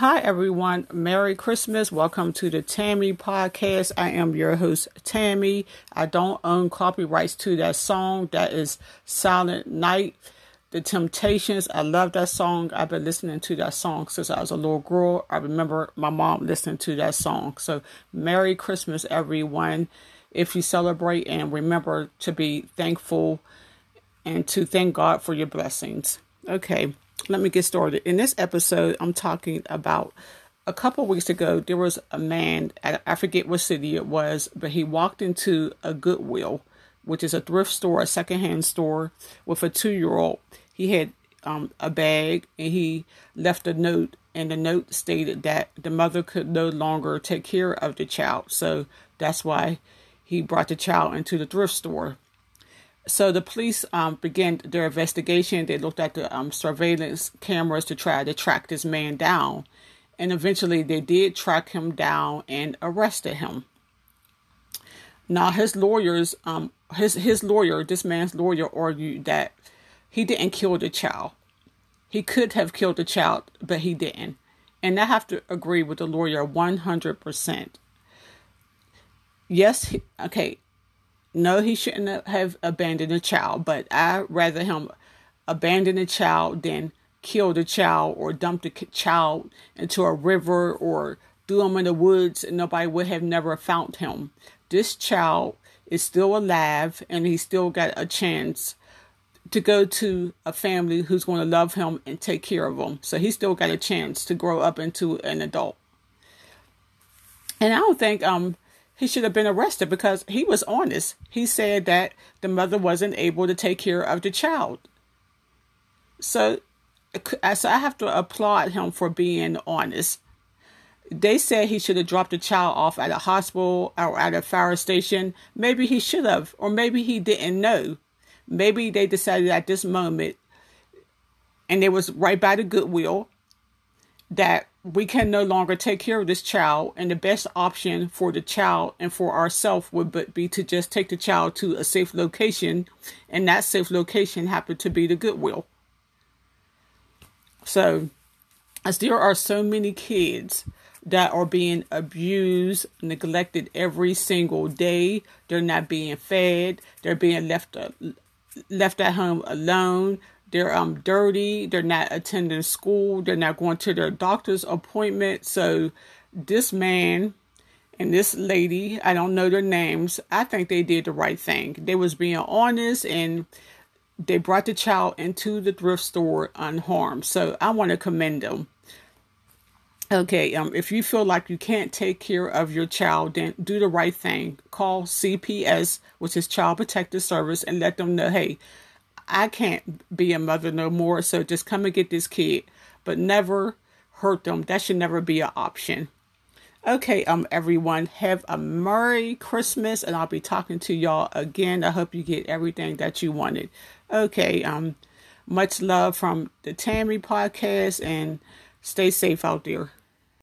Hi, everyone. Merry Christmas. Welcome to the Tammy Podcast. I am your host, Tammy. I don't own copyrights to that song. That is Silent Night. The Temptations. I love that song. I've been listening to that song since I was a little girl. I remember my mom listening to that song. So, Merry Christmas, everyone. If you celebrate and remember to be thankful and to thank God for your blessings. Okay, let me get started. In this episode, I'm talking about a couple weeks ago, there was a man, I forget what city it was, but he walked into a Goodwill, which is a thrift store, a secondhand store, with a two year old. He had um, a bag and he left a note, and the note stated that the mother could no longer take care of the child. So that's why he brought the child into the thrift store. So the police um, began their investigation. They looked at the um, surveillance cameras to try to track this man down. And eventually they did track him down and arrested him. Now his lawyers, um, his his lawyer, this man's lawyer, argued that he didn't kill the child. He could have killed the child, but he didn't. And I have to agree with the lawyer one hundred percent. Yes, he, okay, no, he shouldn't have abandoned the child, but I rather him abandon the child than kill the child or dump the child into a river or threw him in the woods and nobody would have never found him. This child is still alive and he still got a chance to go to a family who's going to love him and take care of him. So he still got a chance to grow up into an adult. And I don't think um he should have been arrested because he was honest. He said that the mother wasn't able to take care of the child. So, uh, so I have to applaud him for being honest. They said he should have dropped the child off at a hospital or at a fire station. Maybe he should have, or maybe he didn't know. Maybe they decided at this moment, and it was right by the Goodwill, that we can no longer take care of this child and the best option for the child and for ourselves would be to just take the child to a safe location and that safe location happened to be the goodwill. So as there are so many kids that are being abused neglected every single day they're not being fed they're being left uh, left at home alone they're um dirty they're not attending school they're not going to their doctor's appointment. So this man and this lady i don't know their names i think they did the right thing. They was being honest and they brought the child into the thrift store unharmed. So i want to commend them. Okay um if you feel like you can't take care of your child then do the right thing. Call cps which is child protective service and let them know hey I can't be a mother no more, so just come and get this kid, but never hurt them. That should never be an option. Okay, um, everyone, have a Merry Christmas, and I'll be talking to y'all again. I hope you get everything that you wanted. Okay, um, much love from the Tammy podcast, and stay safe out there.